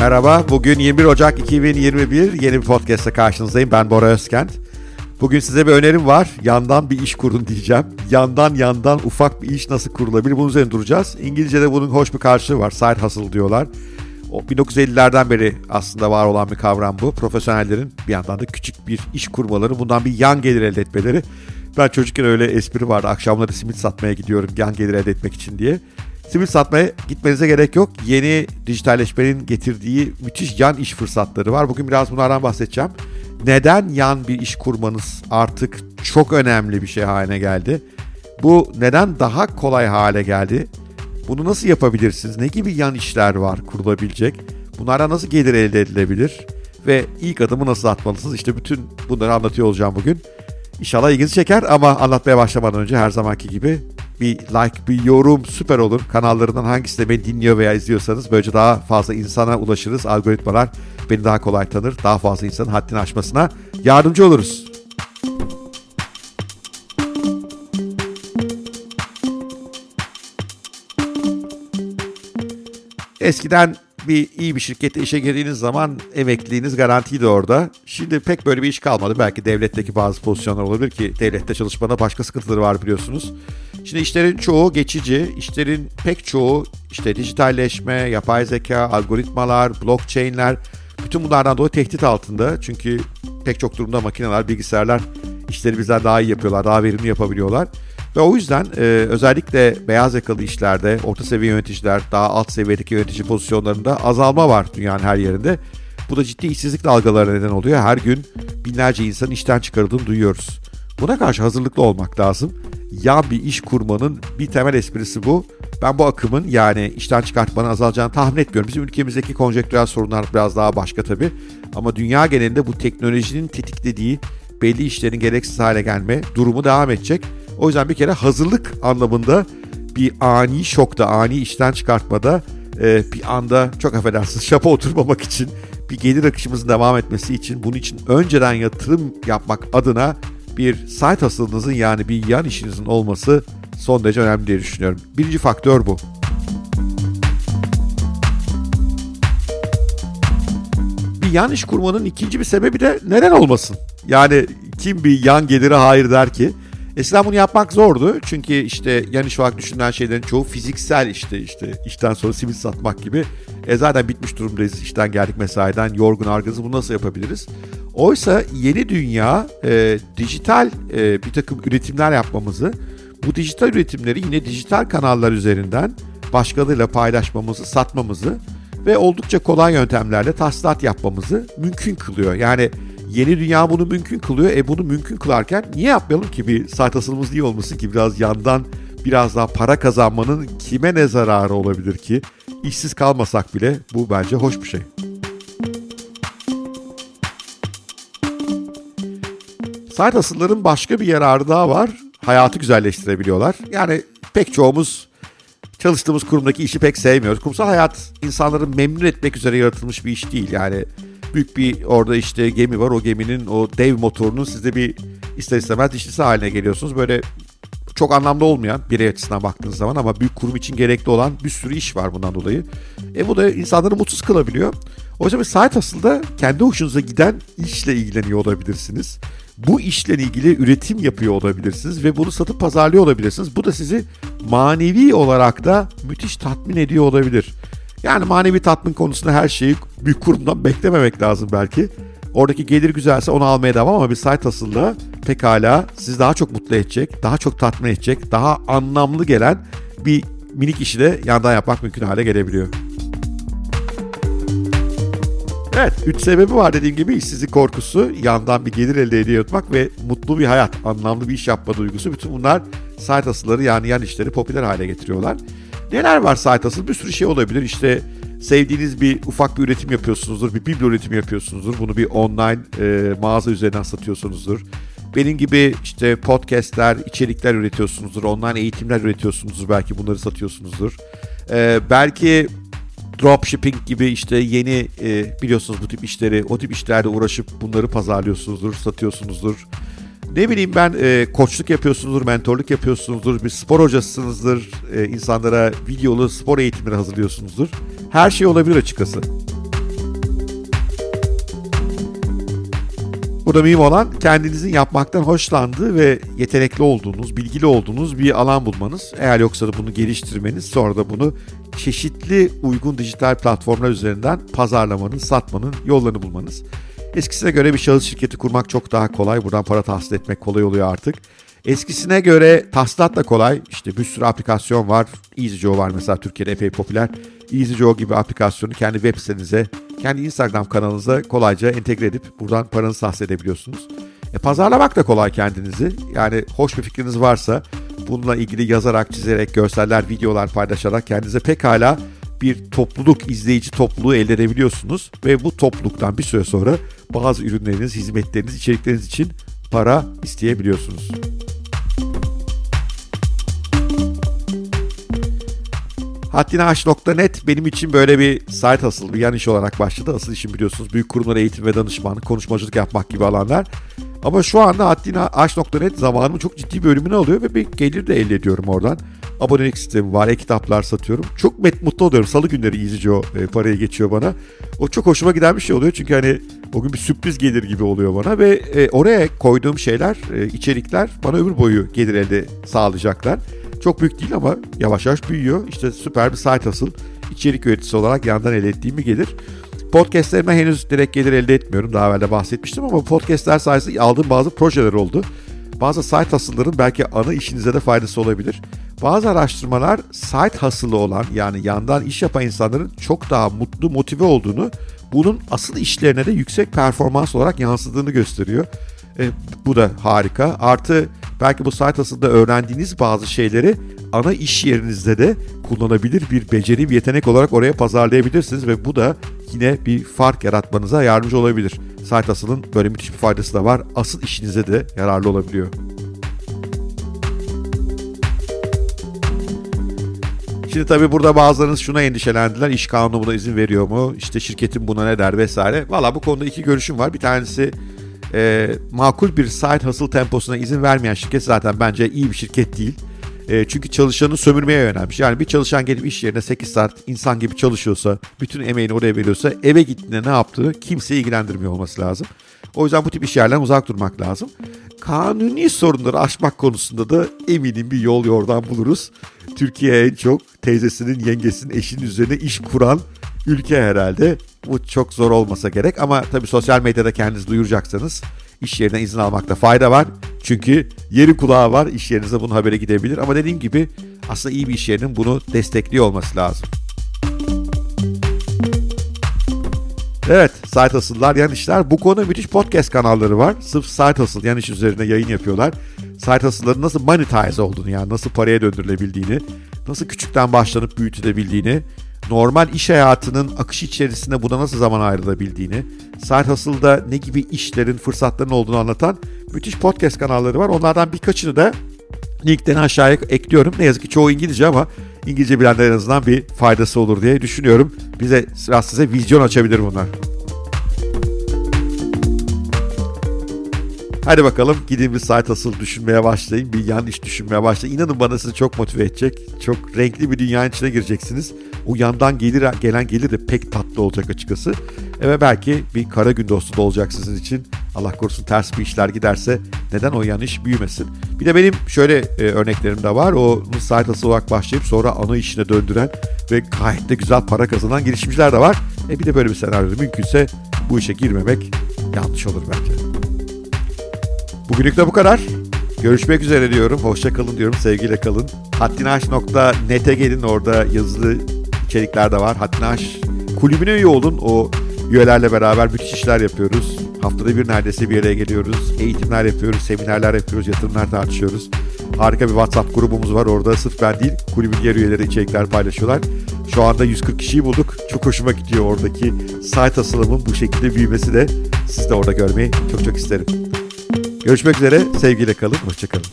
Merhaba, bugün 21 Ocak 2021 yeni bir podcast'ta karşınızdayım. Ben Bora Özkent. Bugün size bir önerim var. Yandan bir iş kurun diyeceğim. Yandan yandan ufak bir iş nasıl kurulabilir bunun üzerine duracağız. İngilizce'de bunun hoş bir karşılığı var. Side hustle diyorlar. O 1950'lerden beri aslında var olan bir kavram bu. Profesyonellerin bir yandan da küçük bir iş kurmaları, bundan bir yan gelir elde etmeleri. Ben çocukken öyle espri vardı. Akşamları simit satmaya gidiyorum yan gelir elde etmek için diye. Simit satmaya gitmenize gerek yok. Yeni dijitalleşmenin getirdiği müthiş yan iş fırsatları var. Bugün biraz bunlardan bahsedeceğim. Neden yan bir iş kurmanız artık çok önemli bir şey haline geldi? Bu neden daha kolay hale geldi? Bunu nasıl yapabilirsiniz? Ne gibi yan işler var kurulabilecek? Bunlardan nasıl gelir elde edilebilir? Ve ilk adımı nasıl atmalısınız? İşte bütün bunları anlatıyor olacağım bugün. İnşallah ilginizi çeker ama anlatmaya başlamadan önce her zamanki gibi bir like, bir yorum süper olur. Kanallarından hangisinde beni dinliyor veya izliyorsanız böylece daha fazla insana ulaşırız. Algoritmalar beni daha kolay tanır. Daha fazla insanın haddini aşmasına yardımcı oluruz. Eskiden bir iyi bir şirkette işe girdiğiniz zaman emekliliğiniz garantiydi orada. Şimdi pek böyle bir iş kalmadı. Belki devletteki bazı pozisyonlar olabilir ki devlette çalışmana başka sıkıntıları var biliyorsunuz. Şimdi işlerin çoğu geçici, işlerin pek çoğu işte dijitalleşme, yapay zeka, algoritmalar, blockchain'ler bütün bunlardan dolayı tehdit altında. Çünkü pek çok durumda makineler, bilgisayarlar işleri bizden daha iyi yapıyorlar, daha verimli yapabiliyorlar. Ve o yüzden e, özellikle beyaz yakalı işlerde, orta seviye yöneticiler, daha alt seviyedeki yönetici pozisyonlarında azalma var dünyanın her yerinde. Bu da ciddi işsizlik dalgalarına neden oluyor. Her gün binlerce insan işten çıkarıldığını duyuyoruz. Buna karşı hazırlıklı olmak lazım. Yan bir iş kurmanın bir temel esprisi bu. Ben bu akımın yani işten çıkartmanın azalacağını tahmin etmiyorum. Bizim ülkemizdeki konjektürel sorunlar biraz daha başka tabii. Ama dünya genelinde bu teknolojinin tetiklediği belli işlerin gereksiz hale gelme durumu devam edecek. O yüzden bir kere hazırlık anlamında bir ani şokta, ani işten çıkartmada e, bir anda çok affedersiniz şapa oturmamak için bir gelir akışımızın devam etmesi için bunun için önceden yatırım yapmak adına bir site hustle'ınızın yani bir yan işinizin olması son derece önemli diye düşünüyorum. Birinci faktör bu. Bir yan iş kurmanın ikinci bir sebebi de neden olmasın? Yani kim bir yan gelire hayır der ki? Eskiden bunu yapmak zordu. Çünkü işte yan iş olarak düşünülen şeylerin çoğu fiziksel işte işte işten sonra simit satmak gibi. E zaten bitmiş durumdayız. İşten geldik mesaiden yorgun argınız bunu nasıl yapabiliriz? Oysa yeni dünya e, dijital e, bir takım üretimler yapmamızı, bu dijital üretimleri yine dijital kanallar üzerinden başkalarıyla paylaşmamızı, satmamızı ve oldukça kolay yöntemlerle tahsilat yapmamızı mümkün kılıyor. Yani yeni dünya bunu mümkün kılıyor. E bunu mümkün kılarken niye yapmayalım ki bir site asılımız niye olmasın ki biraz yandan biraz daha para kazanmanın kime ne zararı olabilir ki? İşsiz kalmasak bile bu bence hoş bir şey. Site asılların başka bir yararı daha var. Hayatı güzelleştirebiliyorlar. Yani pek çoğumuz çalıştığımız kurumdaki işi pek sevmiyoruz. Kurumsal hayat insanları memnun etmek üzere yaratılmış bir iş değil. Yani büyük bir orada işte gemi var. O geminin o dev motorunun sizde bir ister istemez dişlisi haline geliyorsunuz. Böyle çok anlamlı olmayan birey açısından baktığınız zaman ama büyük kurum için gerekli olan bir sürü iş var bundan dolayı. E bu da insanları mutsuz kılabiliyor. O yüzden saat aslında kendi hoşunuza giden işle ilgileniyor olabilirsiniz. Bu işle ilgili üretim yapıyor olabilirsiniz ve bunu satıp pazarlıyor olabilirsiniz. Bu da sizi manevi olarak da müthiş tatmin ediyor olabilir. Yani manevi tatmin konusunda her şeyi büyük kurumdan beklememek lazım belki. Oradaki gelir güzelse onu almaya devam ama bir site asılda pekala sizi daha çok mutlu edecek, daha çok tatmin edecek, daha anlamlı gelen bir minik işi de yandan yapmak mümkün hale gelebiliyor. Evet, üç sebebi var dediğim gibi işsizlik korkusu, yandan bir gelir elde ediyormak ve mutlu bir hayat, anlamlı bir iş yapma duygusu. Bütün bunlar site asılları yani yan işleri popüler hale getiriyorlar. Neler var site asıl? Bir sürü şey olabilir. İşte sevdiğiniz bir ufak bir üretim yapıyorsunuzdur, bir biblo üretimi yapıyorsunuzdur. Bunu bir online e, mağaza üzerinden satıyorsunuzdur. Benim gibi işte podcastler, içerikler üretiyorsunuzdur, online eğitimler üretiyorsunuzdur. Belki bunları satıyorsunuzdur. E, belki dropshipping gibi işte yeni e, biliyorsunuz bu tip işleri, o tip işlerde uğraşıp bunları pazarlıyorsunuzdur, satıyorsunuzdur. Ne bileyim ben e, koçluk yapıyorsunuzdur, mentorluk yapıyorsunuzdur, bir spor hocasısınızdır, e, insanlara videolu spor eğitimleri hazırlıyorsunuzdur. Her şey olabilir açıkçası. Burada mühim olan kendinizin yapmaktan hoşlandığı ve yetenekli olduğunuz, bilgili olduğunuz bir alan bulmanız. Eğer yoksa da bunu geliştirmeniz, sonra da bunu çeşitli uygun dijital platformlar üzerinden pazarlamanın, satmanın yollarını bulmanız. Eskisine göre bir şahıs şirketi kurmak çok daha kolay. Buradan para tahsil etmek kolay oluyor artık. Eskisine göre tahsilat da kolay. İşte bir sürü aplikasyon var. EasyJoe var mesela Türkiye'de epey popüler. EasyJoe gibi aplikasyonu kendi web sitenize, kendi Instagram kanalınıza kolayca entegre edip buradan paranızı tahsil edebiliyorsunuz. E, pazarlamak da kolay kendinizi. Yani hoş bir fikriniz varsa bununla ilgili yazarak, çizerek, görseller, videolar paylaşarak kendinize pekala bir topluluk, izleyici topluluğu elde edebiliyorsunuz. Ve bu topluluktan bir süre sonra bazı ürünleriniz, hizmetleriniz, içerikleriniz için para isteyebiliyorsunuz. Haddinaş.net benim için böyle bir site asıl, bir yan iş olarak başladı. Asıl işim biliyorsunuz büyük kurumlara eğitim ve danışmanlık, konuşmacılık yapmak gibi alanlar. Ama şu anda haddinaş.net zamanımın çok ciddi bölümünü alıyor ve bir gelir de elde ediyorum oradan. Abonelik sistemi var, e-kitaplar satıyorum. Çok mutlu oluyorum. Salı günleri izleyici o e, parayı geçiyor bana. O çok hoşuma giden bir şey oluyor çünkü hani o gün bir sürpriz gelir gibi oluyor bana ve e, oraya koyduğum şeyler, e, içerikler bana ömür boyu gelir elde sağlayacaklar. Çok büyük değil ama yavaş yavaş büyüyor. İşte süper bir site asıl. içerik üreticisi olarak yandan elde ettiğim bir gelir. Podcastlerime henüz direkt gelir elde etmiyorum. Daha evvel de bahsetmiştim ama podcastler sayesinde aldığım bazı projeler oldu. Bazı site hasılların belki ana işinize de faydası olabilir. Bazı araştırmalar site hasılı olan yani yandan iş yapan insanların çok daha mutlu, motive olduğunu, bunun asıl işlerine de yüksek performans olarak yansıdığını gösteriyor. E, bu da harika. Artı belki bu site aslında öğrendiğiniz bazı şeyleri ana iş yerinizde de kullanabilir bir beceri, bir yetenek olarak oraya pazarlayabilirsiniz ve bu da yine bir fark yaratmanıza yardımcı olabilir. Site asılın böyle müthiş bir faydası da var. Asıl işinize de yararlı olabiliyor. Şimdi tabii burada bazılarınız şuna endişelendiler. İş kanunu buna izin veriyor mu? İşte şirketin buna ne der vesaire. Valla bu konuda iki görüşüm var. Bir tanesi e, makul bir side hustle temposuna izin vermeyen şirket zaten bence iyi bir şirket değil. E, çünkü çalışanı sömürmeye yönelmiş. Yani bir çalışan gelip iş yerine 8 saat insan gibi çalışıyorsa, bütün emeğini oraya veriyorsa eve gittiğinde ne yaptığı kimseyi ilgilendirmiyor olması lazım. O yüzden bu tip iş yerlerden uzak durmak lazım. Kanuni sorunları aşmak konusunda da eminim bir yol yordan buluruz. Türkiye en çok teyzesinin, yengesinin, eşinin üzerine iş kuran ülke herhalde. Bu çok zor olmasa gerek ama tabii sosyal medyada kendinizi duyuracaksanız iş yerine izin almakta fayda var. Çünkü yeri kulağı var iş yerinize bunun habere gidebilir ama dediğim gibi aslında iyi bir iş yerinin bunu destekliyor olması lazım. Evet, Site Hustle'lar, yan işler. Bu konu müthiş podcast kanalları var. Sırf Site Hustle, yan iş üzerine yayın yapıyorlar. Site Hustle'ların nasıl monetize olduğunu yani nasıl paraya döndürülebildiğini, nasıl küçükten başlanıp büyütülebildiğini, normal iş hayatının akışı içerisinde buna nasıl zaman ayrılabildiğini, Side Hustle'da ne gibi işlerin, fırsatların olduğunu anlatan müthiş podcast kanalları var. Onlardan birkaçını da linkten aşağıya ekliyorum. Ne yazık ki çoğu İngilizce ama İngilizce bilenler en azından bir faydası olur diye düşünüyorum. Bize biraz size vizyon açabilir bunlar. Hadi bakalım gidin bir site asıl düşünmeye başlayın. Bir yan iş düşünmeye başlayın. İnanın bana sizi çok motive edecek. Çok renkli bir dünyanın içine gireceksiniz. O yandan gelir, gelen gelir de pek tatlı olacak açıkçası. Ve belki bir kara gün dostu da olacak sizin için. Allah korusun ters bir işler giderse neden o yan iş büyümesin. Bir de benim şöyle e, örneklerim de var. O site asıl olarak başlayıp sonra ana işine döndüren ve gayet de güzel para kazanan girişimciler de var. E bir de böyle bir senaryoda mümkünse bu işe girmemek yanlış olur bence. Bugünlük de bu kadar. Görüşmek üzere diyorum. Hoşça kalın diyorum. Sevgiyle kalın. Haddinaş.net'e gelin. Orada yazılı içerikler de var. Haddinaş kulübüne üye olun. O üyelerle beraber müthiş işler yapıyoruz. Haftada bir neredeyse bir araya geliyoruz. Eğitimler yapıyoruz, seminerler yapıyoruz, yatırımlar tartışıyoruz. Harika bir WhatsApp grubumuz var. Orada sırf ben değil, kulübün diğer üyeleri içerikler paylaşıyorlar. Şu anda 140 kişiyi bulduk. Çok hoşuma gidiyor oradaki site asılımın bu şekilde büyümesi de. Siz de orada görmeyi çok çok isterim. Görüşmek üzere, sevgiyle kalın, hoşçakalın.